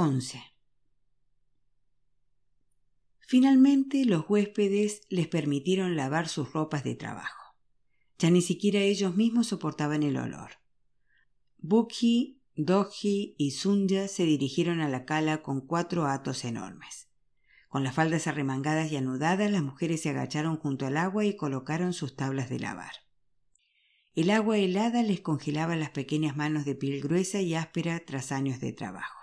11. Finalmente los huéspedes les permitieron lavar sus ropas de trabajo. Ya ni siquiera ellos mismos soportaban el olor. Bukhi, Doji y Sunja se dirigieron a la cala con cuatro atos enormes. Con las faldas arremangadas y anudadas, las mujeres se agacharon junto al agua y colocaron sus tablas de lavar. El agua helada les congelaba las pequeñas manos de piel gruesa y áspera tras años de trabajo.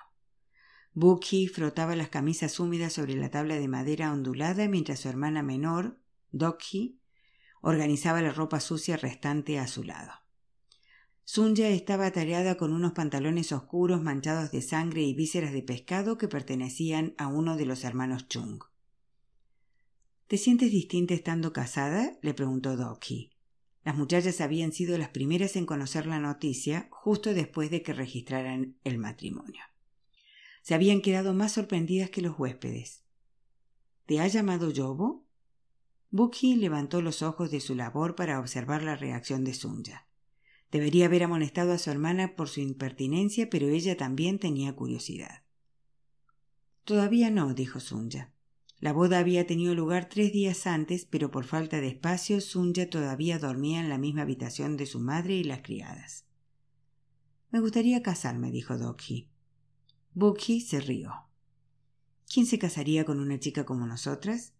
Buki frotaba las camisas húmedas sobre la tabla de madera ondulada mientras su hermana menor, Dokhi, organizaba la ropa sucia restante a su lado. Sunja estaba atareada con unos pantalones oscuros manchados de sangre y vísceras de pescado que pertenecían a uno de los hermanos Chung. ¿Te sientes distinta estando casada? le preguntó Doki. Las muchachas habían sido las primeras en conocer la noticia justo después de que registraran el matrimonio. Se habían quedado más sorprendidas que los huéspedes. ¿Te ha llamado Yobo? Buki levantó los ojos de su labor para observar la reacción de Sunja. Debería haber amonestado a su hermana por su impertinencia, pero ella también tenía curiosidad. Todavía no, dijo Sunja. La boda había tenido lugar tres días antes, pero por falta de espacio, Sunja todavía dormía en la misma habitación de su madre y las criadas. Me gustaría casarme, dijo Dokhi. Bukhi se rió. ¿Quién se casaría con una chica como nosotras?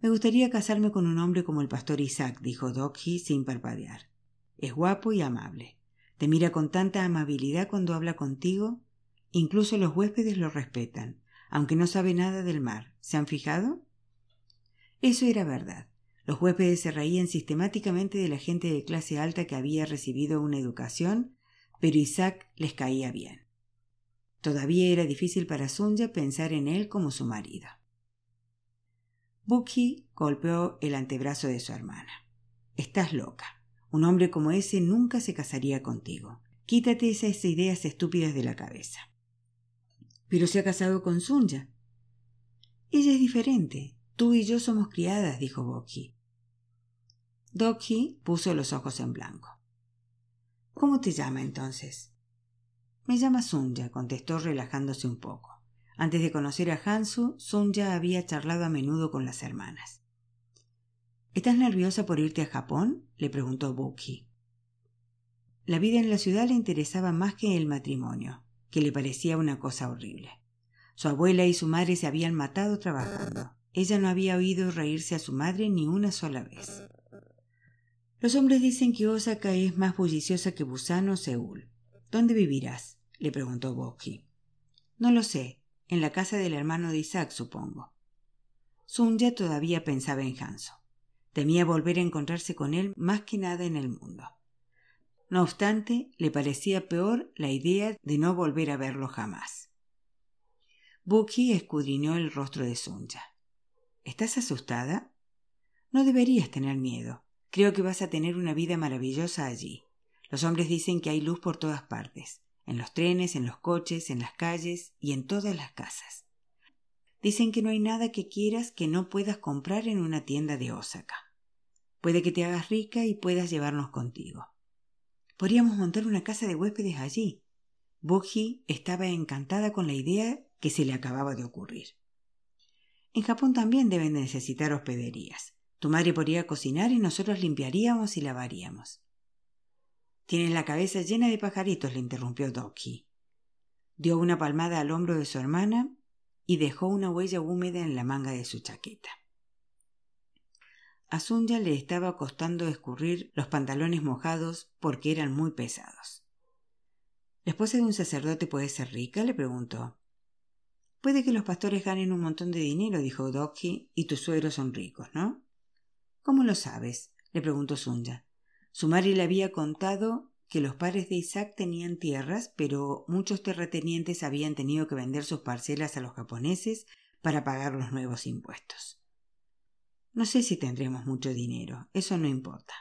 Me gustaría casarme con un hombre como el pastor Isaac, dijo Dokhi sin parpadear. Es guapo y amable. Te mira con tanta amabilidad cuando habla contigo. Incluso los huéspedes lo respetan, aunque no sabe nada del mar. ¿Se han fijado? Eso era verdad. Los huéspedes se reían sistemáticamente de la gente de clase alta que había recibido una educación, pero Isaac les caía bien. Todavía era difícil para Sunja pensar en él como su marido. Buki golpeó el antebrazo de su hermana. Estás loca. Un hombre como ese nunca se casaría contigo. Quítate esas ideas estúpidas de la cabeza. Pero se ha casado con Sunja. Ella es diferente. Tú y yo somos criadas, dijo Boki. Doki puso los ojos en blanco. ¿Cómo te llama entonces? Me llama Sunja, contestó relajándose un poco. Antes de conocer a Hansu, Sunja había charlado a menudo con las hermanas. ¿Estás nerviosa por irte a Japón? le preguntó Buki. La vida en la ciudad le interesaba más que el matrimonio, que le parecía una cosa horrible. Su abuela y su madre se habían matado trabajando. Ella no había oído reírse a su madre ni una sola vez. Los hombres dicen que Osaka es más bulliciosa que Busan o Seúl. ¿Dónde vivirás? le preguntó Boki. No lo sé. En la casa del hermano de Isaac, supongo. Sunja todavía pensaba en Hanso. Temía volver a encontrarse con él más que nada en el mundo. No obstante, le parecía peor la idea de no volver a verlo jamás. Buki escudriñó el rostro de Sunja. ¿Estás asustada? No deberías tener miedo. Creo que vas a tener una vida maravillosa allí. Los hombres dicen que hay luz por todas partes, en los trenes, en los coches, en las calles y en todas las casas. Dicen que no hay nada que quieras que no puedas comprar en una tienda de Osaka. Puede que te hagas rica y puedas llevarnos contigo. Podríamos montar una casa de huéspedes allí. Buji estaba encantada con la idea que se le acababa de ocurrir. En Japón también deben necesitar hospederías. Tu madre podría cocinar y nosotros limpiaríamos y lavaríamos. Tienes la cabeza llena de pajaritos, le interrumpió Doki. Dio una palmada al hombro de su hermana y dejó una huella húmeda en la manga de su chaqueta. A Sunya le estaba costando escurrir los pantalones mojados porque eran muy pesados. ¿La esposa de un sacerdote puede ser rica? le preguntó. Puede que los pastores ganen un montón de dinero, dijo Doki, y tus suegros son ricos, ¿no? ¿Cómo lo sabes? le preguntó Sunya. Su madre le había contado que los padres de Isaac tenían tierras, pero muchos terratenientes habían tenido que vender sus parcelas a los japoneses para pagar los nuevos impuestos. No sé si tendremos mucho dinero, eso no importa.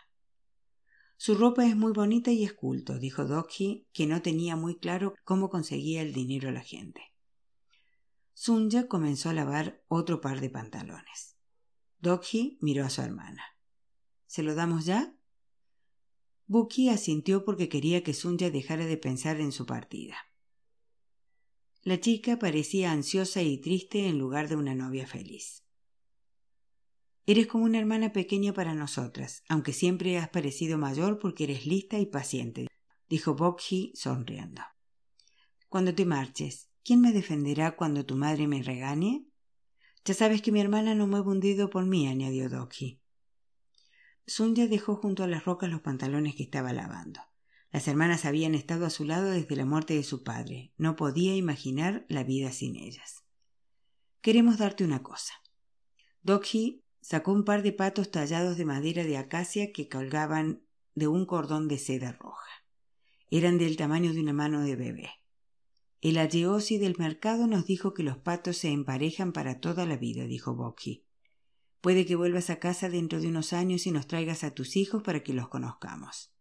Su ropa es muy bonita y es culto, dijo Dokhi, que no tenía muy claro cómo conseguía el dinero la gente. Sunja comenzó a lavar otro par de pantalones. Dokhi miró a su hermana. ¿Se lo damos ya? Buki asintió porque quería que Sunja dejara de pensar en su partida. La chica parecía ansiosa y triste en lugar de una novia feliz. Eres como una hermana pequeña para nosotras, aunque siempre has parecido mayor porque eres lista y paciente, dijo Bokhi sonriendo. Cuando te marches, ¿quién me defenderá cuando tu madre me regañe? Ya sabes que mi hermana no mueve un dedo por mí, añadió Dokhi. Sunya dejó junto a las rocas los pantalones que estaba lavando. Las hermanas habían estado a su lado desde la muerte de su padre. No podía imaginar la vida sin ellas. Queremos darte una cosa. Dokhi sacó un par de patos tallados de madera de acacia que colgaban de un cordón de seda roja. Eran del tamaño de una mano de bebé. El ayeosi del mercado nos dijo que los patos se emparejan para toda la vida, dijo Bokhi. Puede que vuelvas a casa dentro de unos años y nos traigas a tus hijos para que los conozcamos.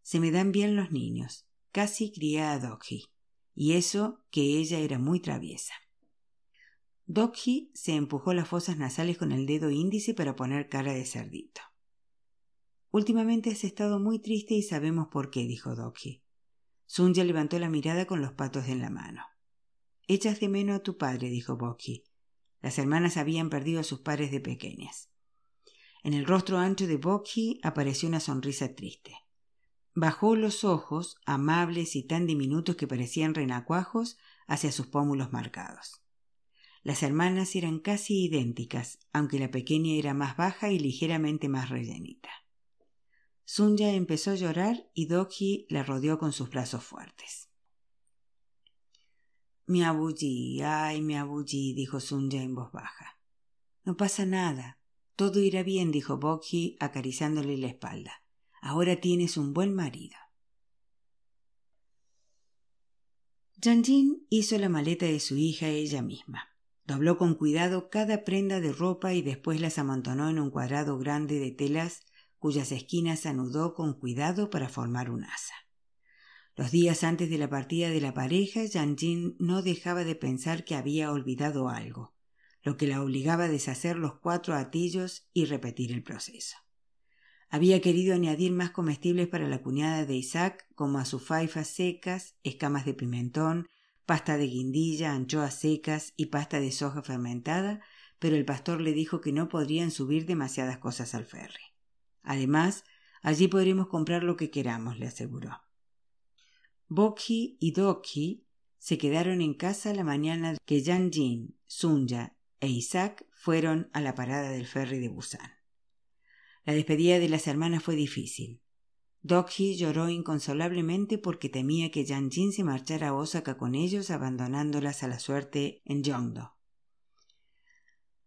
Se me dan bien los niños. Casi crié a Dokhi. Y eso que ella era muy traviesa. Dokhi se empujó las fosas nasales con el dedo índice para poner cara de cerdito. Últimamente has estado muy triste y sabemos por qué, dijo Dokhi. Sunya levantó la mirada con los patos en la mano. Echas de menos a tu padre, dijo. Las hermanas habían perdido a sus padres de pequeñas. En el rostro ancho de Bokhi apareció una sonrisa triste. Bajó los ojos, amables y tan diminutos que parecían renacuajos, hacia sus pómulos marcados. Las hermanas eran casi idénticas, aunque la pequeña era más baja y ligeramente más rellenita. Sunya empezó a llorar y Doki la rodeó con sus brazos fuertes. Me abullí, ay, me abullí, dijo Sunya en voz baja. No pasa nada. Todo irá bien, dijo Bokhi acariciándole la espalda. Ahora tienes un buen marido. Janjin hizo la maleta de su hija ella misma. Dobló con cuidado cada prenda de ropa y después las amontonó en un cuadrado grande de telas cuyas esquinas anudó con cuidado para formar un asa. Los días antes de la partida de la pareja, Janjin no dejaba de pensar que había olvidado algo, lo que la obligaba a deshacer los cuatro atillos y repetir el proceso. Había querido añadir más comestibles para la cuñada de Isaac, como azufaifas secas, escamas de pimentón, pasta de guindilla, anchoas secas y pasta de soja fermentada, pero el pastor le dijo que no podrían subir demasiadas cosas al ferry. Además, allí podremos comprar lo que queramos, le aseguró. Bokhi y Dokhi se quedaron en casa la mañana que Yang Jin, Sunya e Isaac fueron a la parada del ferry de Busan. La despedida de las hermanas fue difícil. Dokhi lloró inconsolablemente porque temía que Jin se marchara a Osaka con ellos, abandonándolas a la suerte en Yongdo.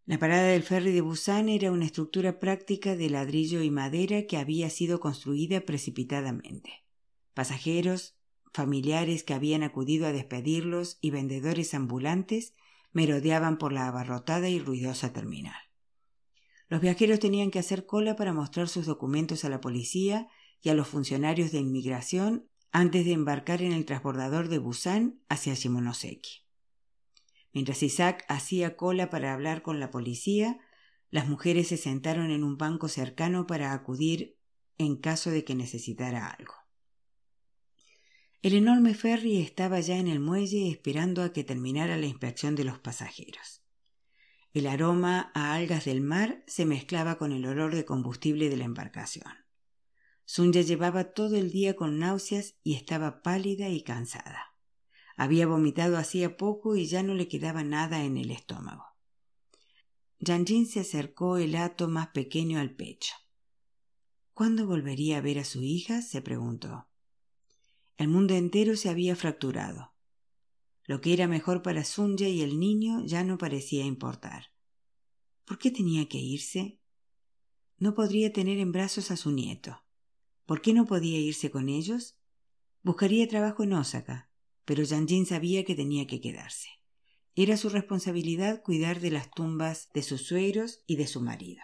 La parada del ferry de Busan era una estructura práctica de ladrillo y madera que había sido construida precipitadamente. Pasajeros, familiares que habían acudido a despedirlos y vendedores ambulantes merodeaban por la abarrotada y ruidosa terminal. Los viajeros tenían que hacer cola para mostrar sus documentos a la policía y a los funcionarios de inmigración antes de embarcar en el transbordador de Busan hacia Shimonoseki. Mientras Isaac hacía cola para hablar con la policía, las mujeres se sentaron en un banco cercano para acudir en caso de que necesitara algo. El enorme ferry estaba ya en el muelle esperando a que terminara la inspección de los pasajeros. El aroma a algas del mar se mezclaba con el olor de combustible de la embarcación. Sunya llevaba todo el día con náuseas y estaba pálida y cansada. Había vomitado hacía poco y ya no le quedaba nada en el estómago. Yanjin se acercó el hato más pequeño al pecho. ¿Cuándo volvería a ver a su hija? se preguntó. El mundo entero se había fracturado. Lo que era mejor para Sunya y el niño ya no parecía importar. ¿Por qué tenía que irse? No podría tener en brazos a su nieto. ¿Por qué no podía irse con ellos? Buscaría trabajo en Osaka, pero Janjin sabía que tenía que quedarse. Era su responsabilidad cuidar de las tumbas de sus suegros y de su marido.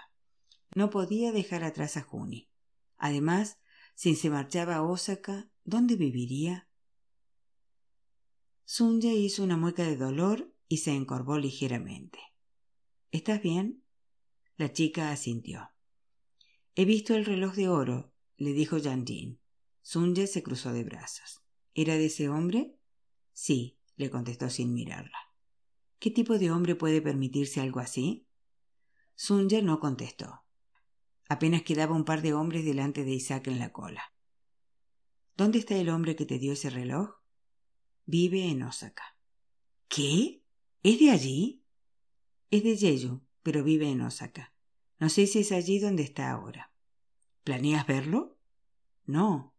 No podía dejar atrás a Juni. Además, si se marchaba a Osaka, ¿dónde viviría? Sunya hizo una mueca de dolor y se encorvó ligeramente. ¿Estás bien? La chica asintió. He visto el reloj de oro, le dijo Jin. Sunye se cruzó de brazos. ¿Era de ese hombre? Sí, le contestó sin mirarla. ¿Qué tipo de hombre puede permitirse algo así? Sunya no contestó. Apenas quedaba un par de hombres delante de Isaac en la cola. ¿Dónde está el hombre que te dio ese reloj? Vive en Osaka. ¿Qué? ¿Es de allí? Es de Jeju, pero vive en Osaka. No sé si es allí donde está ahora. ¿Planeas verlo? No.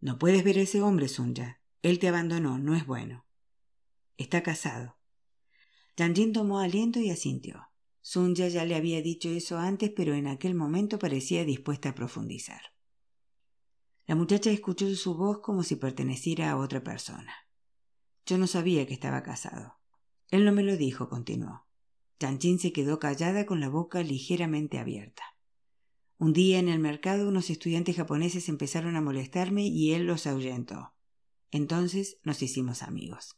No puedes ver a ese hombre, Sunya. Él te abandonó, no es bueno. Está casado. Janjin tomó aliento y asintió. Sunya ya le había dicho eso antes, pero en aquel momento parecía dispuesta a profundizar. La muchacha escuchó su voz como si perteneciera a otra persona. Yo no sabía que estaba casado. Él no me lo dijo, continuó. Janjin se quedó callada con la boca ligeramente abierta. Un día en el mercado unos estudiantes japoneses empezaron a molestarme y él los ahuyentó. Entonces nos hicimos amigos.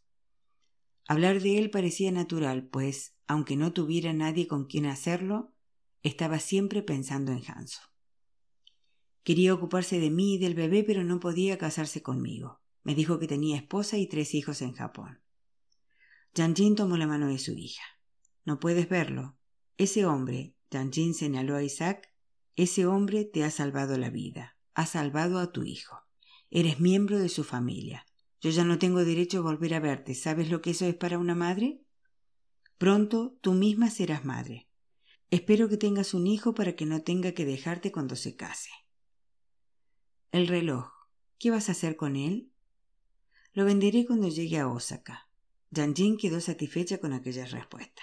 Hablar de él parecía natural, pues, aunque no tuviera nadie con quien hacerlo, estaba siempre pensando en Hanso. Quería ocuparse de mí y del bebé, pero no podía casarse conmigo. Me dijo que tenía esposa y tres hijos en Japón. Janjin tomó la mano de su hija. No puedes verlo. Ese hombre, Janjin señaló a Isaac, ese hombre te ha salvado la vida, ha salvado a tu hijo. Eres miembro de su familia. Yo ya no tengo derecho a volver a verte. ¿Sabes lo que eso es para una madre? Pronto tú misma serás madre. Espero que tengas un hijo para que no tenga que dejarte cuando se case. El reloj. ¿Qué vas a hacer con él? Lo venderé cuando llegue a Osaka. Janjin quedó satisfecha con aquella respuesta.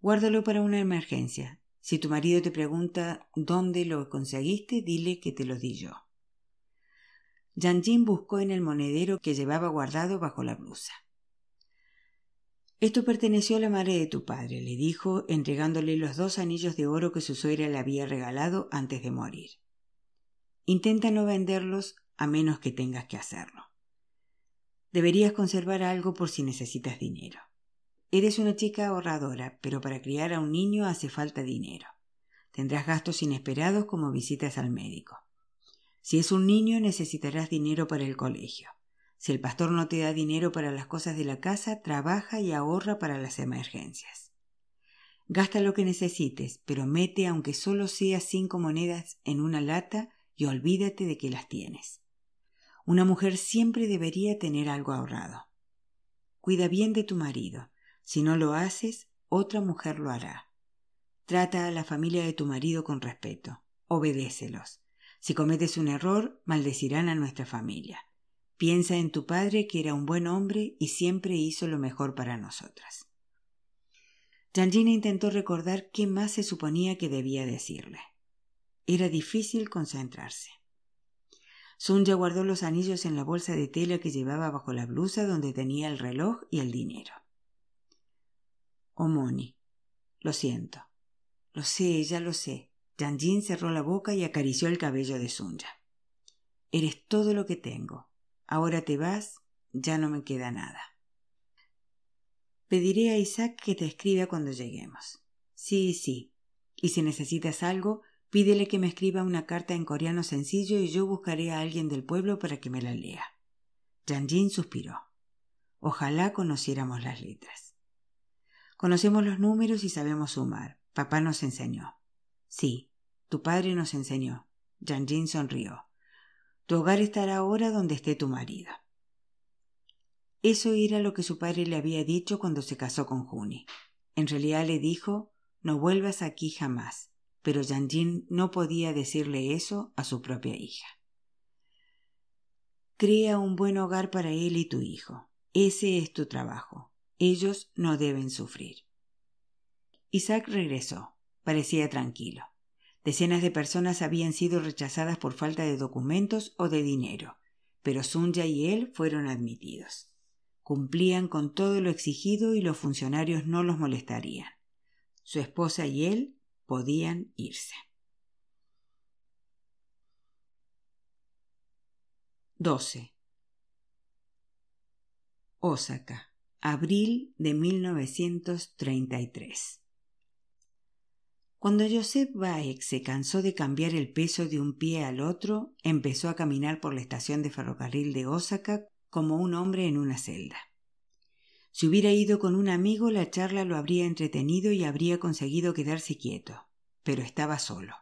Guárdalo para una emergencia. Si tu marido te pregunta dónde lo conseguiste, dile que te lo di yo. Jin buscó en el monedero que llevaba guardado bajo la blusa. Esto perteneció a la madre de tu padre, le dijo, entregándole los dos anillos de oro que su suegra le había regalado antes de morir. Intenta no venderlos a menos que tengas que hacerlo. Deberías conservar algo por si necesitas dinero. Eres una chica ahorradora, pero para criar a un niño hace falta dinero. Tendrás gastos inesperados como visitas al médico. Si es un niño necesitarás dinero para el colegio. Si el pastor no te da dinero para las cosas de la casa, trabaja y ahorra para las emergencias. Gasta lo que necesites, pero mete aunque solo sea cinco monedas en una lata y olvídate de que las tienes. Una mujer siempre debería tener algo ahorrado. Cuida bien de tu marido. Si no lo haces, otra mujer lo hará. Trata a la familia de tu marido con respeto. Obedécelos. Si cometes un error, maldecirán a nuestra familia. Piensa en tu padre que era un buen hombre y siempre hizo lo mejor para nosotras. Janjina intentó recordar qué más se suponía que debía decirle. Era difícil concentrarse. Sunya guardó los anillos en la bolsa de tela que llevaba bajo la blusa donde tenía el reloj y el dinero. Omoni. Lo siento. Lo sé, ya lo sé. Janjin cerró la boca y acarició el cabello de Sunya. Eres todo lo que tengo. Ahora te vas, ya no me queda nada. Pediré a Isaac que te escriba cuando lleguemos. Sí, sí. Y si necesitas algo, pídele que me escriba una carta en coreano sencillo y yo buscaré a alguien del pueblo para que me la lea. Janjin suspiró. Ojalá conociéramos las letras. Conocemos los números y sabemos sumar. Papá nos enseñó. Sí, tu padre nos enseñó. Janjin sonrió. Tu hogar estará ahora donde esté tu marido. Eso era lo que su padre le había dicho cuando se casó con Juni. En realidad le dijo no vuelvas aquí jamás, pero no podía decirle eso a su propia hija. Crea un buen hogar para él y tu hijo. Ese es tu trabajo. Ellos no deben sufrir. Isaac regresó. Parecía tranquilo. Decenas de personas habían sido rechazadas por falta de documentos o de dinero, pero Sunya y él fueron admitidos. Cumplían con todo lo exigido y los funcionarios no los molestarían. Su esposa y él podían irse. 12. Osaka, abril de 1933. Cuando Joseph Baek se cansó de cambiar el peso de un pie al otro, empezó a caminar por la estación de ferrocarril de Osaka como un hombre en una celda. Si hubiera ido con un amigo, la charla lo habría entretenido y habría conseguido quedarse quieto, pero estaba solo.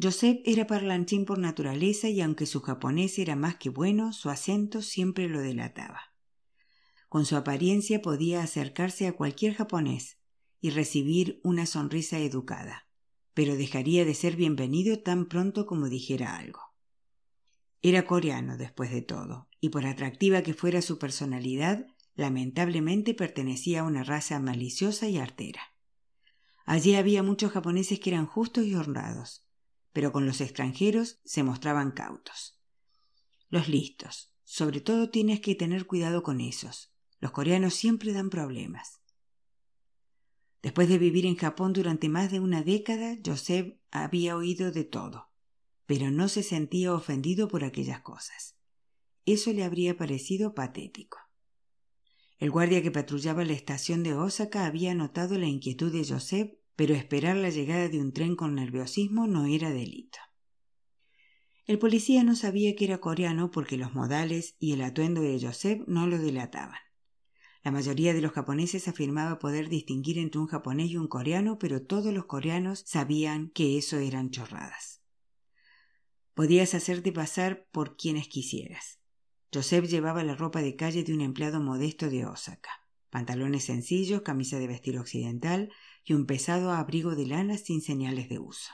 Joseph era parlanchín por naturaleza y aunque su japonés era más que bueno, su acento siempre lo delataba. Con su apariencia podía acercarse a cualquier japonés y recibir una sonrisa educada, pero dejaría de ser bienvenido tan pronto como dijera algo. Era coreano, después de todo, y por atractiva que fuera su personalidad, lamentablemente pertenecía a una raza maliciosa y artera. Allí había muchos japoneses que eran justos y honrados, pero con los extranjeros se mostraban cautos. Los listos. Sobre todo tienes que tener cuidado con esos. Los coreanos siempre dan problemas. Después de vivir en Japón durante más de una década, Joseph había oído de todo, pero no se sentía ofendido por aquellas cosas. Eso le habría parecido patético. El guardia que patrullaba la estación de Osaka había notado la inquietud de Joseph pero esperar la llegada de un tren con nerviosismo no era delito. El policía no sabía que era coreano porque los modales y el atuendo de Joseph no lo delataban. La mayoría de los japoneses afirmaba poder distinguir entre un japonés y un coreano, pero todos los coreanos sabían que eso eran chorradas. Podías hacerte pasar por quienes quisieras. Joseph llevaba la ropa de calle de un empleado modesto de Osaka. Pantalones sencillos, camisa de vestir occidental, y un pesado abrigo de lana sin señales de uso.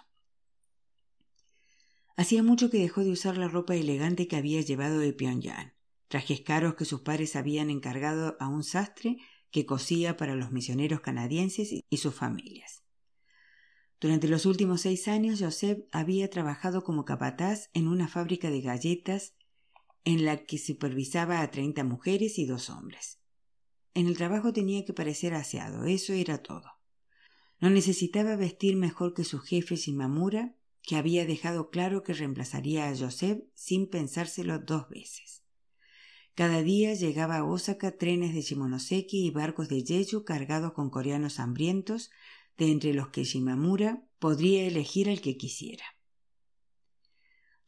Hacía mucho que dejó de usar la ropa elegante que había llevado de Pyongyang, trajes caros que sus padres habían encargado a un sastre que cosía para los misioneros canadienses y sus familias. Durante los últimos seis años, Joseph había trabajado como capataz en una fábrica de galletas en la que supervisaba a treinta mujeres y dos hombres. En el trabajo tenía que parecer aseado, eso era todo. No necesitaba vestir mejor que su jefe Shimamura, que había dejado claro que reemplazaría a Joseph sin pensárselo dos veces. Cada día llegaba a Osaka trenes de Shimonoseki y barcos de Jeju cargados con coreanos hambrientos, de entre los que Shimamura podría elegir al que quisiera.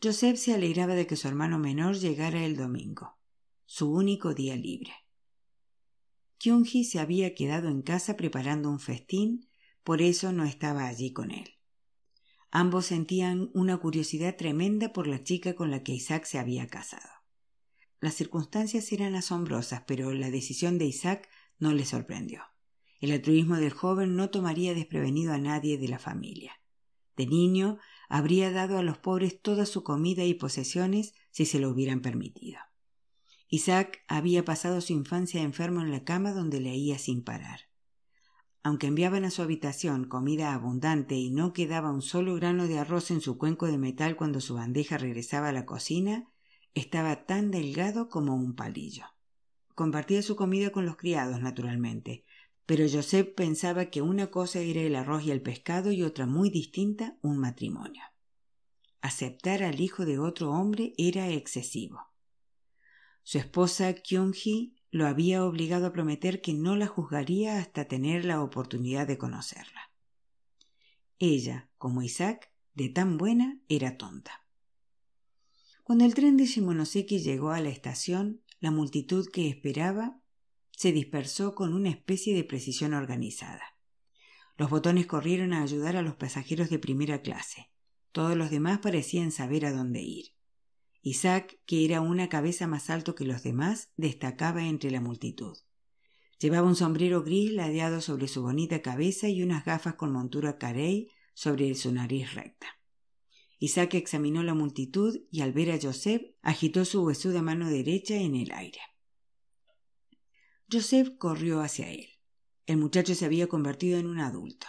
Joseph se alegraba de que su hermano menor llegara el domingo, su único día libre. Kyunji se había quedado en casa preparando un festín por eso no estaba allí con él. Ambos sentían una curiosidad tremenda por la chica con la que Isaac se había casado. Las circunstancias eran asombrosas, pero la decisión de Isaac no le sorprendió. El altruismo del joven no tomaría desprevenido a nadie de la familia. De niño habría dado a los pobres toda su comida y posesiones si se lo hubieran permitido. Isaac había pasado su infancia enfermo en la cama donde leía sin parar. Aunque enviaban a su habitación comida abundante y no quedaba un solo grano de arroz en su cuenco de metal cuando su bandeja regresaba a la cocina, estaba tan delgado como un palillo. Compartía su comida con los criados, naturalmente, pero Joseph pensaba que una cosa era el arroz y el pescado y otra muy distinta un matrimonio. Aceptar al hijo de otro hombre era excesivo. Su esposa Kyung-hee lo había obligado a prometer que no la juzgaría hasta tener la oportunidad de conocerla. Ella, como Isaac, de tan buena, era tonta. Cuando el tren de Shimonoseki llegó a la estación, la multitud que esperaba se dispersó con una especie de precisión organizada. Los botones corrieron a ayudar a los pasajeros de primera clase. Todos los demás parecían saber a dónde ir. Isaac, que era una cabeza más alto que los demás, destacaba entre la multitud. Llevaba un sombrero gris ladeado sobre su bonita cabeza y unas gafas con montura carey sobre su nariz recta. Isaac examinó la multitud y al ver a Joseph agitó su huesuda mano derecha en el aire. Joseph corrió hacia él. El muchacho se había convertido en un adulto.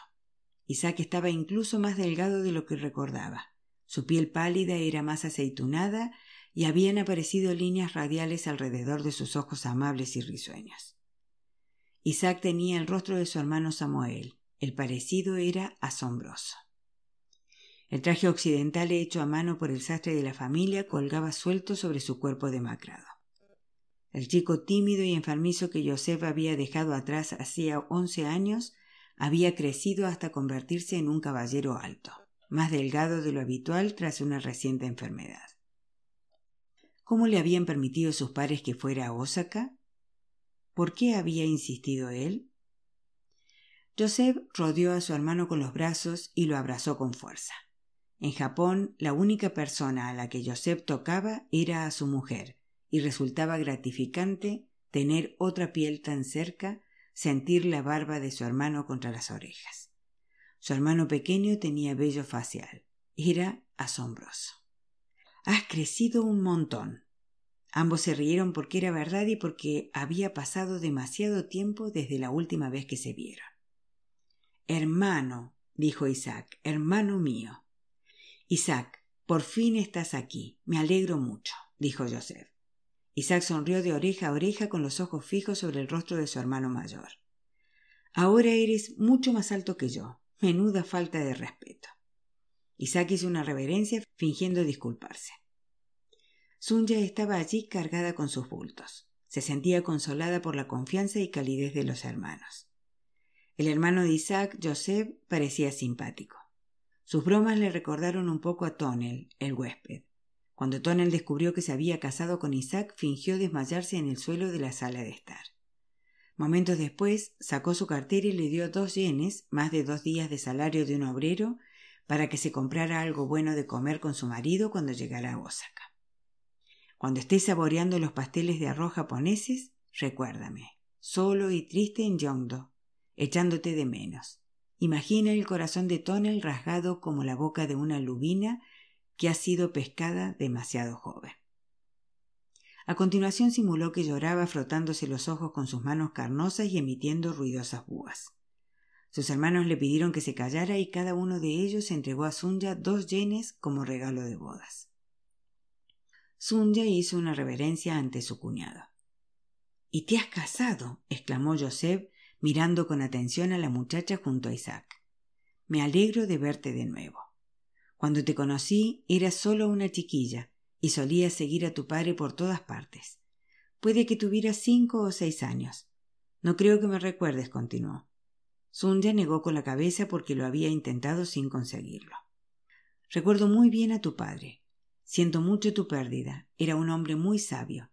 Isaac estaba incluso más delgado de lo que recordaba. Su piel pálida era más aceitunada y habían aparecido líneas radiales alrededor de sus ojos amables y risueños. Isaac tenía el rostro de su hermano Samuel. El parecido era asombroso. El traje occidental hecho a mano por el sastre de la familia colgaba suelto sobre su cuerpo demacrado. El chico tímido y enfermizo que Joseph había dejado atrás hacía once años había crecido hasta convertirse en un caballero alto, más delgado de lo habitual tras una reciente enfermedad. ¿Cómo le habían permitido sus padres que fuera a Osaka? ¿Por qué había insistido él? Joseph rodeó a su hermano con los brazos y lo abrazó con fuerza. En Japón, la única persona a la que Joseph tocaba era a su mujer, y resultaba gratificante tener otra piel tan cerca, sentir la barba de su hermano contra las orejas. Su hermano pequeño tenía vello facial. Era asombroso. Has crecido un montón. Ambos se rieron porque era verdad y porque había pasado demasiado tiempo desde la última vez que se vieron. Hermano, dijo Isaac, hermano mío. Isaac, por fin estás aquí. Me alegro mucho, dijo Joseph. Isaac sonrió de oreja a oreja con los ojos fijos sobre el rostro de su hermano mayor. Ahora eres mucho más alto que yo. Menuda falta de respeto. Isaac hizo una reverencia fingiendo disculparse. Sunya estaba allí cargada con sus bultos. Se sentía consolada por la confianza y calidez de los hermanos. El hermano de Isaac, Joseph, parecía simpático. Sus bromas le recordaron un poco a Tonel, el huésped. Cuando Tonel descubrió que se había casado con Isaac, fingió desmayarse en el suelo de la sala de estar. Momentos después sacó su cartera y le dio dos yenes, más de dos días de salario de un obrero, para que se comprara algo bueno de comer con su marido cuando llegara a Osaka. Cuando estés saboreando los pasteles de arroz japoneses, recuérdame, solo y triste en Yongdo, echándote de menos. Imagina el corazón de Tonel rasgado como la boca de una lubina que ha sido pescada demasiado joven. A continuación simuló que lloraba frotándose los ojos con sus manos carnosas y emitiendo ruidosas búas. Sus hermanos le pidieron que se callara y cada uno de ellos entregó a Sunya dos yenes como regalo de bodas. Sunya hizo una reverencia ante su cuñado. ¿Y te has casado? exclamó Joseph, mirando con atención a la muchacha junto a Isaac. Me alegro de verte de nuevo. Cuando te conocí eras solo una chiquilla y solías seguir a tu padre por todas partes. Puede que tuvieras cinco o seis años. No creo que me recuerdes, continuó. Sunya negó con la cabeza porque lo había intentado sin conseguirlo. Recuerdo muy bien a tu padre. Siento mucho tu pérdida. Era un hombre muy sabio.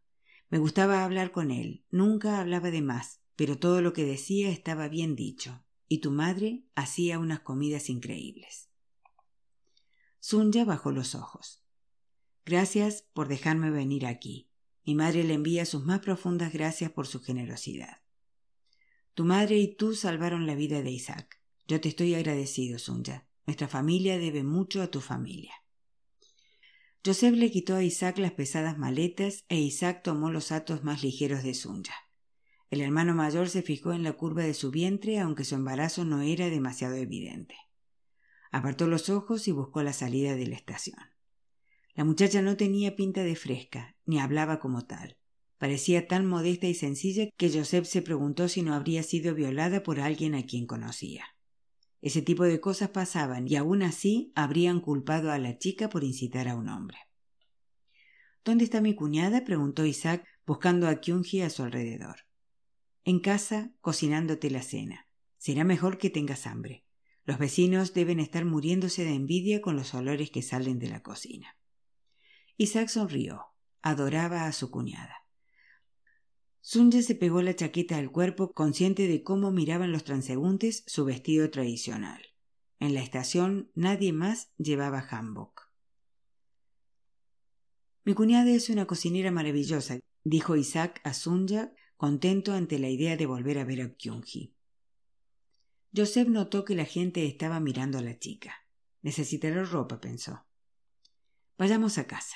Me gustaba hablar con él. Nunca hablaba de más pero todo lo que decía estaba bien dicho, y tu madre hacía unas comidas increíbles. Sunya bajó los ojos. Gracias por dejarme venir aquí. Mi madre le envía sus más profundas gracias por su generosidad. Tu madre y tú salvaron la vida de Isaac. Yo te estoy agradecido, Sunya. Nuestra familia debe mucho a tu familia. Joseph le quitó a Isaac las pesadas maletas e Isaac tomó los atos más ligeros de Sunya. El hermano mayor se fijó en la curva de su vientre, aunque su embarazo no era demasiado evidente. Apartó los ojos y buscó la salida de la estación. La muchacha no tenía pinta de fresca, ni hablaba como tal. Parecía tan modesta y sencilla que Joseph se preguntó si no habría sido violada por alguien a quien conocía. Ese tipo de cosas pasaban y aún así habrían culpado a la chica por incitar a un hombre. ¿Dónde está mi cuñada? preguntó Isaac, buscando a Kyunji a su alrededor en casa cocinándote la cena. Será mejor que tengas hambre. Los vecinos deben estar muriéndose de envidia con los olores que salen de la cocina. Isaac sonrió. Adoraba a su cuñada. Sunja se pegó la chaqueta al cuerpo, consciente de cómo miraban los transeúntes su vestido tradicional. En la estación nadie más llevaba hanbok. Mi cuñada es una cocinera maravillosa, dijo Isaac a Sunja contento ante la idea de volver a ver a Kyunji. Joseph notó que la gente estaba mirando a la chica. Necesitará ropa, pensó. Vayamos a casa.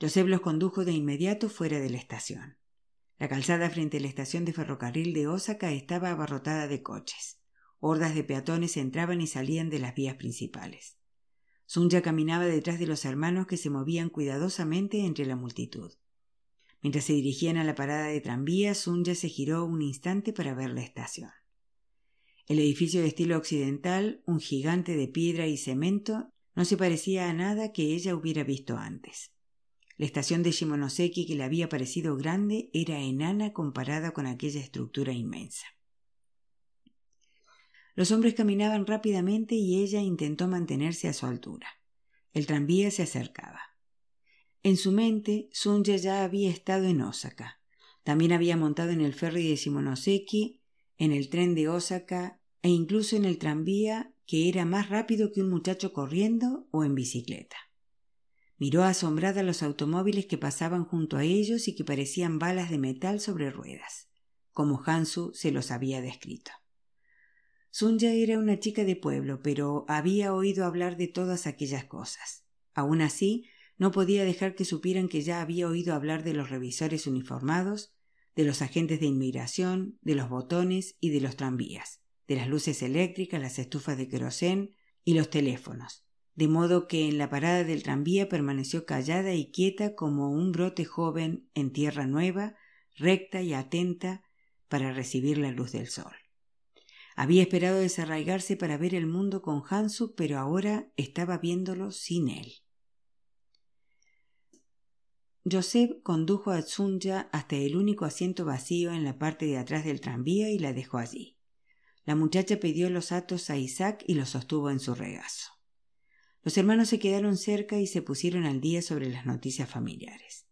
Joseph los condujo de inmediato fuera de la estación. La calzada frente a la estación de ferrocarril de Osaka estaba abarrotada de coches. Hordas de peatones entraban y salían de las vías principales. Sunya caminaba detrás de los hermanos que se movían cuidadosamente entre la multitud. Mientras se dirigían a la parada de tranvía, Sunya se giró un instante para ver la estación. El edificio de estilo occidental, un gigante de piedra y cemento, no se parecía a nada que ella hubiera visto antes. La estación de Shimonoseki, que le había parecido grande, era enana comparada con aquella estructura inmensa. Los hombres caminaban rápidamente y ella intentó mantenerse a su altura. El tranvía se acercaba. En su mente, Sunya ya había estado en Osaka. También había montado en el ferry de Shimonoseki, en el tren de Osaka e incluso en el tranvía que era más rápido que un muchacho corriendo o en bicicleta. Miró asombrada los automóviles que pasaban junto a ellos y que parecían balas de metal sobre ruedas, como Hansu se los había descrito. Sunya era una chica de pueblo, pero había oído hablar de todas aquellas cosas. Aun así, no podía dejar que supieran que ya había oído hablar de los revisores uniformados, de los agentes de inmigración, de los botones y de los tranvías, de las luces eléctricas, las estufas de querosén y los teléfonos, de modo que en la parada del tranvía permaneció callada y quieta como un brote joven en tierra nueva, recta y atenta para recibir la luz del sol. Había esperado desarraigarse para ver el mundo con Hansu, pero ahora estaba viéndolo sin él. Joseph condujo a Tsunya hasta el único asiento vacío en la parte de atrás del tranvía y la dejó allí. La muchacha pidió los atos a Isaac y los sostuvo en su regazo. Los hermanos se quedaron cerca y se pusieron al día sobre las noticias familiares.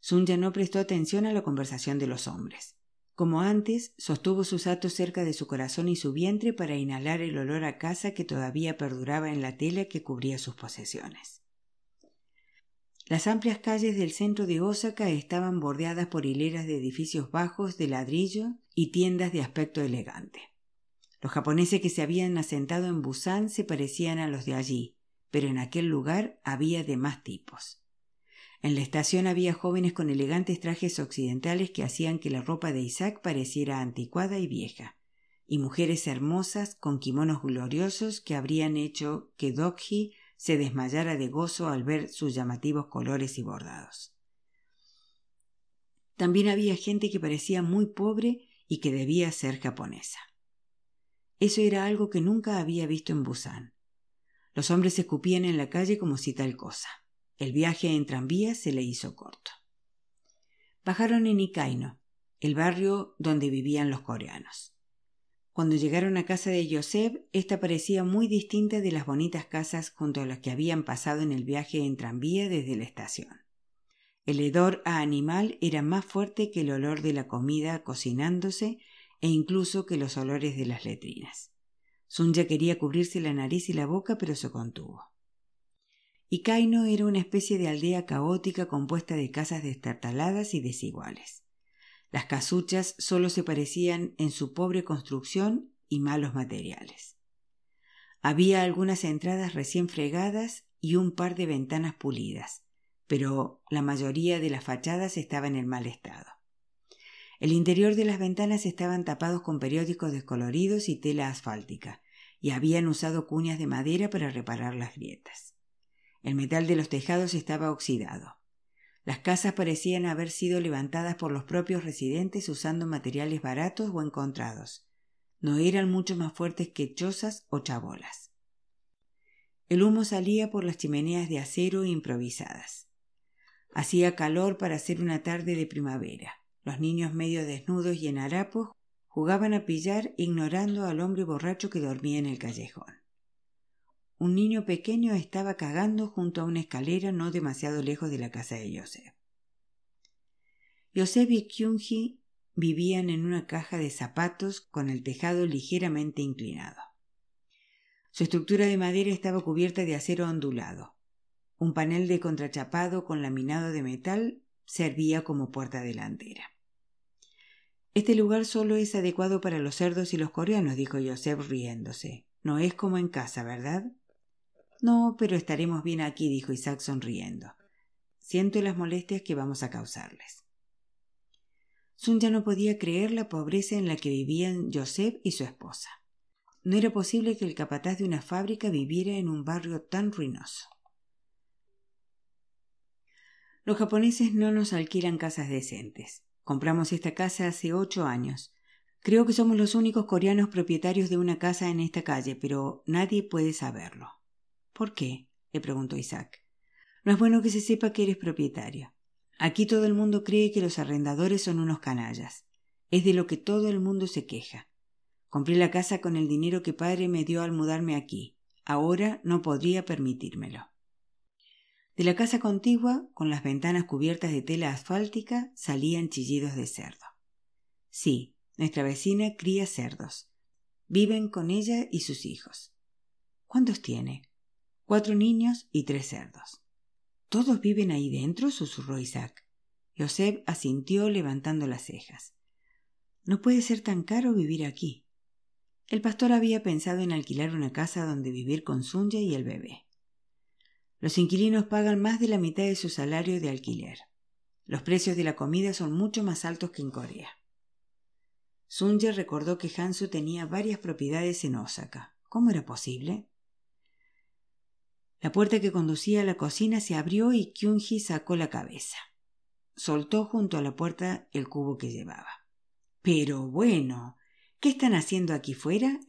Sunya no prestó atención a la conversación de los hombres. Como antes, sostuvo sus atos cerca de su corazón y su vientre para inhalar el olor a casa que todavía perduraba en la tela que cubría sus posesiones. Las amplias calles del centro de Osaka estaban bordeadas por hileras de edificios bajos de ladrillo y tiendas de aspecto elegante. Los japoneses que se habían asentado en Busan se parecían a los de allí, pero en aquel lugar había de más tipos. En la estación había jóvenes con elegantes trajes occidentales que hacían que la ropa de Isaac pareciera anticuada y vieja, y mujeres hermosas con kimonos gloriosos que habrían hecho que Dokji se desmayara de gozo al ver sus llamativos colores y bordados. También había gente que parecía muy pobre y que debía ser japonesa. Eso era algo que nunca había visto en Busan. Los hombres escupían en la calle como si tal cosa. El viaje en tranvía se le hizo corto. Bajaron en Ikaino, el barrio donde vivían los coreanos. Cuando llegaron a casa de Joseph, ésta parecía muy distinta de las bonitas casas junto a las que habían pasado en el viaje en tranvía desde la estación. El hedor a animal era más fuerte que el olor de la comida cocinándose e incluso que los olores de las letrinas. Sunya quería cubrirse la nariz y la boca, pero se contuvo. Ikaino era una especie de aldea caótica compuesta de casas destartaladas y desiguales. Las casuchas solo se parecían en su pobre construcción y malos materiales. Había algunas entradas recién fregadas y un par de ventanas pulidas, pero la mayoría de las fachadas estaban en mal estado. El interior de las ventanas estaban tapados con periódicos descoloridos y tela asfáltica, y habían usado cuñas de madera para reparar las grietas. El metal de los tejados estaba oxidado. Las casas parecían haber sido levantadas por los propios residentes usando materiales baratos o encontrados. No eran mucho más fuertes que chozas o chabolas. El humo salía por las chimeneas de acero improvisadas. Hacía calor para ser una tarde de primavera. Los niños medio desnudos y en harapos jugaban a pillar ignorando al hombre borracho que dormía en el callejón un niño pequeño estaba cagando junto a una escalera no demasiado lejos de la casa de Joseph. Joseph y Kyunji vivían en una caja de zapatos con el tejado ligeramente inclinado. Su estructura de madera estaba cubierta de acero ondulado. Un panel de contrachapado con laminado de metal servía como puerta delantera. Este lugar solo es adecuado para los cerdos y los coreanos, dijo Joseph riéndose. No es como en casa, ¿verdad? No, pero estaremos bien aquí, dijo Isaac sonriendo. Siento las molestias que vamos a causarles. Sun ya no podía creer la pobreza en la que vivían Joseph y su esposa. No era posible que el capataz de una fábrica viviera en un barrio tan ruinoso. Los japoneses no nos alquilan casas decentes. Compramos esta casa hace ocho años. Creo que somos los únicos coreanos propietarios de una casa en esta calle, pero nadie puede saberlo. ¿Por qué? le preguntó Isaac. No es bueno que se sepa que eres propietario. Aquí todo el mundo cree que los arrendadores son unos canallas. Es de lo que todo el mundo se queja. Compré la casa con el dinero que padre me dio al mudarme aquí. Ahora no podría permitírmelo. De la casa contigua, con las ventanas cubiertas de tela asfáltica, salían chillidos de cerdo. Sí, nuestra vecina cría cerdos. Viven con ella y sus hijos. ¿Cuántos tiene? Cuatro niños y tres cerdos. ¿Todos viven ahí dentro? susurró Isaac. Joseph asintió levantando las cejas. No puede ser tan caro vivir aquí. El pastor había pensado en alquilar una casa donde vivir con Sunja y el bebé. Los inquilinos pagan más de la mitad de su salario de alquiler. Los precios de la comida son mucho más altos que en Corea. Sunja recordó que Hansu tenía varias propiedades en Osaka. ¿Cómo era posible? La puerta que conducía a la cocina se abrió y Kyunji sacó la cabeza. Soltó junto a la puerta el cubo que llevaba. Pero bueno, ¿qué están haciendo aquí fuera?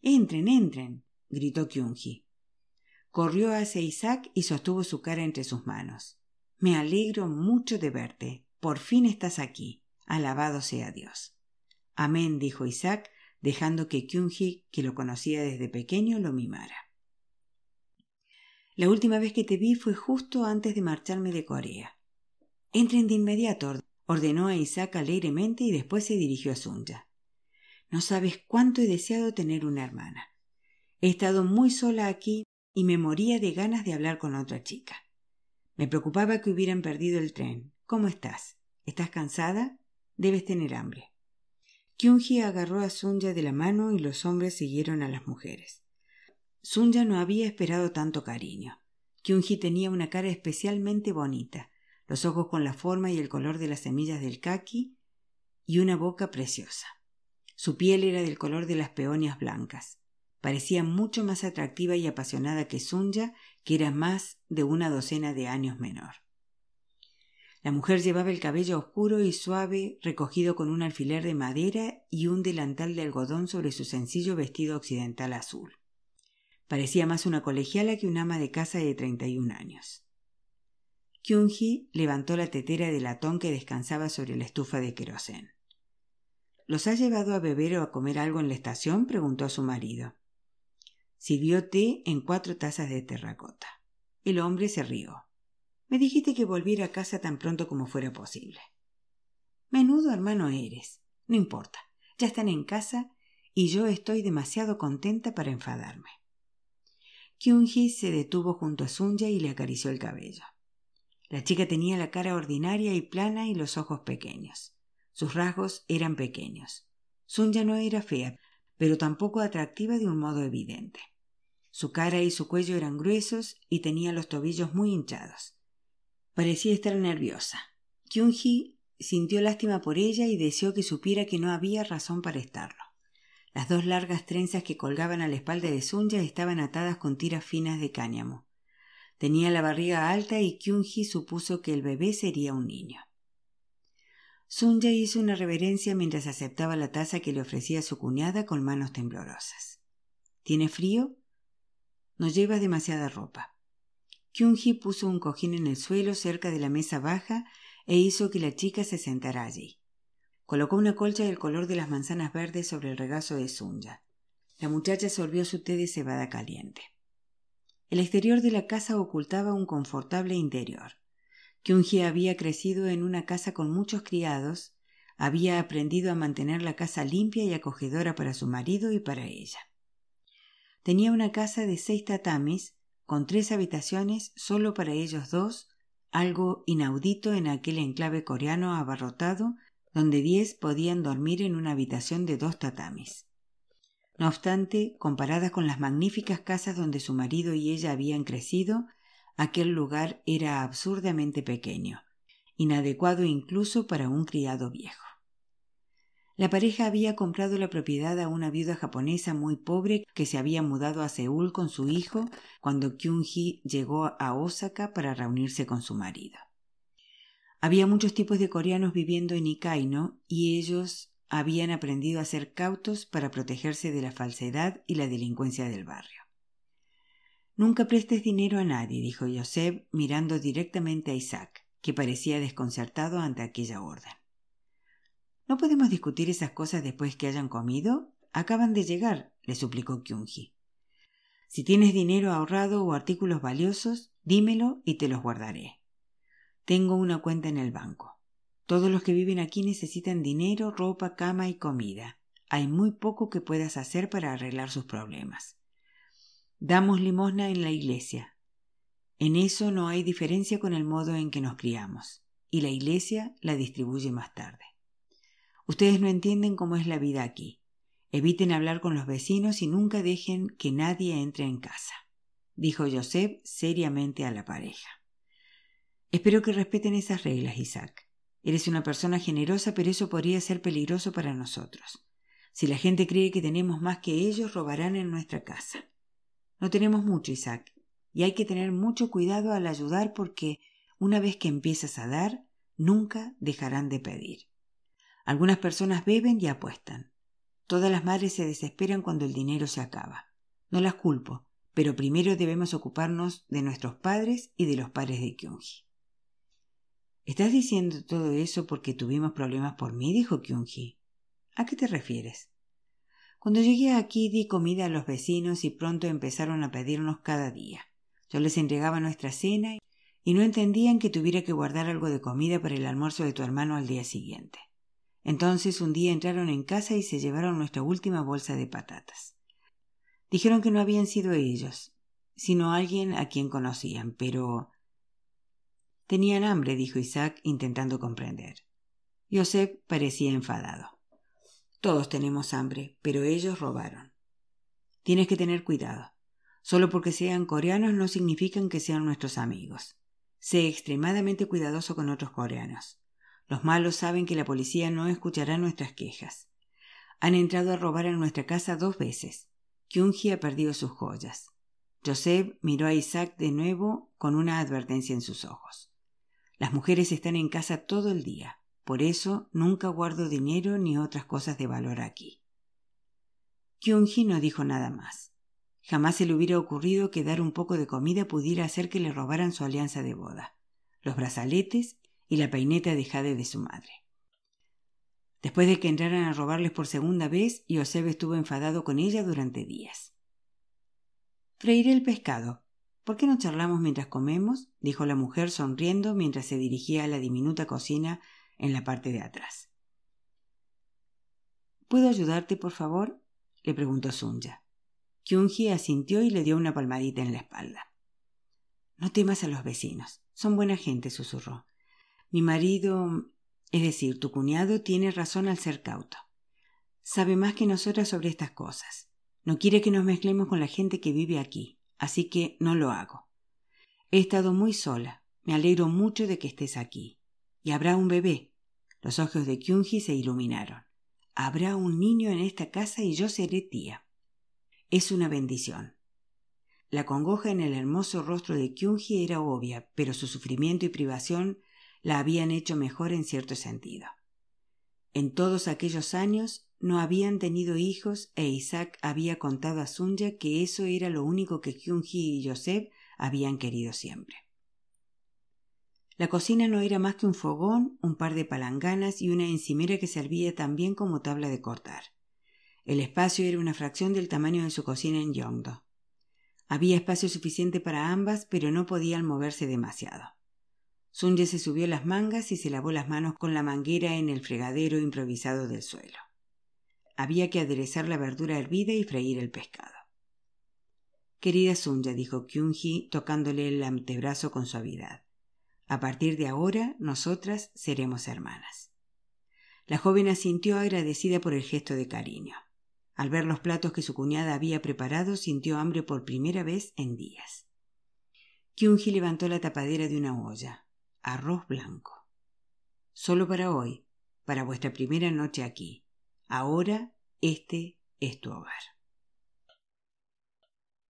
Entren, entren, gritó Kyunji. Corrió hacia Isaac y sostuvo su cara entre sus manos. Me alegro mucho de verte. Por fin estás aquí. Alabado sea Dios. Amén, dijo Isaac, dejando que Kyunji, que lo conocía desde pequeño, lo mimara. La última vez que te vi fue justo antes de marcharme de Corea. Entren de inmediato, ordenó a Isaac alegremente y después se dirigió a Sunja. No sabes cuánto he deseado tener una hermana. He estado muy sola aquí y me moría de ganas de hablar con otra chica. Me preocupaba que hubieran perdido el tren. ¿Cómo estás? ¿Estás cansada? Debes tener hambre. Kyunji agarró a Sunja de la mano y los hombres siguieron a las mujeres. Sunja no había esperado tanto cariño. Kyunji tenía una cara especialmente bonita, los ojos con la forma y el color de las semillas del kaki y una boca preciosa. Su piel era del color de las peonias blancas. Parecía mucho más atractiva y apasionada que Sunja, que era más de una docena de años menor. La mujer llevaba el cabello oscuro y suave, recogido con un alfiler de madera y un delantal de algodón sobre su sencillo vestido occidental azul. Parecía más una colegiala que un ama de casa de treinta y un años. Kyunji levantó la tetera de latón que descansaba sobre la estufa de querosén. ¿Los has llevado a beber o a comer algo en la estación? preguntó a su marido. Sirvió té en cuatro tazas de terracota. El hombre se rió. Me dijiste que volviera a casa tan pronto como fuera posible. Menudo hermano eres. No importa. Ya están en casa y yo estoy demasiado contenta para enfadarme. Kyunji se detuvo junto a Sunja y le acarició el cabello. La chica tenía la cara ordinaria y plana y los ojos pequeños. Sus rasgos eran pequeños. Sunja no era fea, pero tampoco atractiva de un modo evidente. Su cara y su cuello eran gruesos y tenía los tobillos muy hinchados. Parecía estar nerviosa. Kyunji sintió lástima por ella y deseó que supiera que no había razón para estarlo. Las dos largas trenzas que colgaban a la espalda de Sunja estaban atadas con tiras finas de cáñamo. Tenía la barriga alta y Kyunji supuso que el bebé sería un niño. Sunja hizo una reverencia mientras aceptaba la taza que le ofrecía su cuñada con manos temblorosas. ¿Tiene frío? No llevas demasiada ropa. Kyunji puso un cojín en el suelo cerca de la mesa baja e hizo que la chica se sentara allí. Colocó una colcha del color de las manzanas verdes sobre el regazo de Sunja. La muchacha sorbió su té de cebada caliente. El exterior de la casa ocultaba un confortable interior. Kyunji había crecido en una casa con muchos criados, había aprendido a mantener la casa limpia y acogedora para su marido y para ella. Tenía una casa de seis tatamis, con tres habitaciones solo para ellos dos, algo inaudito en aquel enclave coreano abarrotado donde diez podían dormir en una habitación de dos tatamis. No obstante, comparada con las magníficas casas donde su marido y ella habían crecido, aquel lugar era absurdamente pequeño, inadecuado incluso para un criado viejo. La pareja había comprado la propiedad a una viuda japonesa muy pobre que se había mudado a Seúl con su hijo cuando Kyung-hee llegó a Osaka para reunirse con su marido. Había muchos tipos de coreanos viviendo en Ikaino y ellos habían aprendido a ser cautos para protegerse de la falsedad y la delincuencia del barrio. Nunca prestes dinero a nadie, dijo Joseph mirando directamente a Isaac, que parecía desconcertado ante aquella orden. ¿No podemos discutir esas cosas después que hayan comido? Acaban de llegar, le suplicó Kyunji. Si tienes dinero ahorrado o artículos valiosos, dímelo y te los guardaré. Tengo una cuenta en el banco. Todos los que viven aquí necesitan dinero, ropa, cama y comida. Hay muy poco que puedas hacer para arreglar sus problemas. Damos limosna en la iglesia. En eso no hay diferencia con el modo en que nos criamos, y la iglesia la distribuye más tarde. Ustedes no entienden cómo es la vida aquí. Eviten hablar con los vecinos y nunca dejen que nadie entre en casa, dijo Joseph seriamente a la pareja. Espero que respeten esas reglas, Isaac. Eres una persona generosa, pero eso podría ser peligroso para nosotros. Si la gente cree que tenemos más que ellos, robarán en nuestra casa. No tenemos mucho, Isaac, y hay que tener mucho cuidado al ayudar porque una vez que empiezas a dar, nunca dejarán de pedir. Algunas personas beben y apuestan. Todas las madres se desesperan cuando el dinero se acaba. No las culpo, pero primero debemos ocuparnos de nuestros padres y de los padres de Kyunji. ¿Estás diciendo todo eso porque tuvimos problemas por mí? dijo Kyunji. ¿A qué te refieres? Cuando llegué aquí di comida a los vecinos y pronto empezaron a pedirnos cada día. Yo les entregaba nuestra cena y no entendían que tuviera que guardar algo de comida para el almuerzo de tu hermano al día siguiente. Entonces un día entraron en casa y se llevaron nuestra última bolsa de patatas. Dijeron que no habían sido ellos, sino alguien a quien conocían, pero... Tenían hambre, dijo Isaac, intentando comprender. Joseph parecía enfadado. Todos tenemos hambre, pero ellos robaron. Tienes que tener cuidado. Solo porque sean coreanos no significan que sean nuestros amigos. Sé extremadamente cuidadoso con otros coreanos. Los malos saben que la policía no escuchará nuestras quejas. Han entrado a robar en nuestra casa dos veces. Kyunji ha perdido sus joyas. Joseph miró a Isaac de nuevo con una advertencia en sus ojos. Las mujeres están en casa todo el día. Por eso nunca guardo dinero ni otras cosas de valor aquí. Kyunji no dijo nada más. Jamás se le hubiera ocurrido que dar un poco de comida pudiera hacer que le robaran su alianza de boda, los brazaletes y la peineta de jade de su madre. Después de que entraran a robarles por segunda vez, Yosef estuvo enfadado con ella durante días. Freiré el pescado. ¿Por qué no charlamos mientras comemos? dijo la mujer sonriendo mientras se dirigía a la diminuta cocina en la parte de atrás. ¿Puedo ayudarte, por favor? le preguntó Sunja. Kyunji asintió y le dio una palmadita en la espalda. No temas a los vecinos. Son buena gente, susurró. Mi marido, es decir, tu cuñado, tiene razón al ser cauto. Sabe más que nosotras sobre estas cosas. No quiere que nos mezclemos con la gente que vive aquí, así que no lo hago. He estado muy sola. Me alegro mucho de que estés aquí. Y habrá un bebé. Los ojos de Kyunji se iluminaron. Habrá un niño en esta casa y yo seré tía. Es una bendición. La congoja en el hermoso rostro de Kyunji era obvia, pero su sufrimiento y privación la habían hecho mejor en cierto sentido. En todos aquellos años no habían tenido hijos e Isaac había contado a Sunya que eso era lo único que Kyunji y Joseph habían querido siempre. La cocina no era más que un fogón, un par de palanganas y una encimera que servía también como tabla de cortar. El espacio era una fracción del tamaño de su cocina en Yongdo. Había espacio suficiente para ambas, pero no podían moverse demasiado. Sunye se subió las mangas y se lavó las manos con la manguera en el fregadero improvisado del suelo. Había que aderezar la verdura hervida y freír el pescado. Querida Sunya, dijo Kyunji, tocándole el antebrazo con suavidad. A partir de ahora, nosotras seremos hermanas. La joven asintió agradecida por el gesto de cariño. Al ver los platos que su cuñada había preparado, sintió hambre por primera vez en días. Kyunji levantó la tapadera de una olla arroz blanco. Solo para hoy, para vuestra primera noche aquí. Ahora este es tu hogar.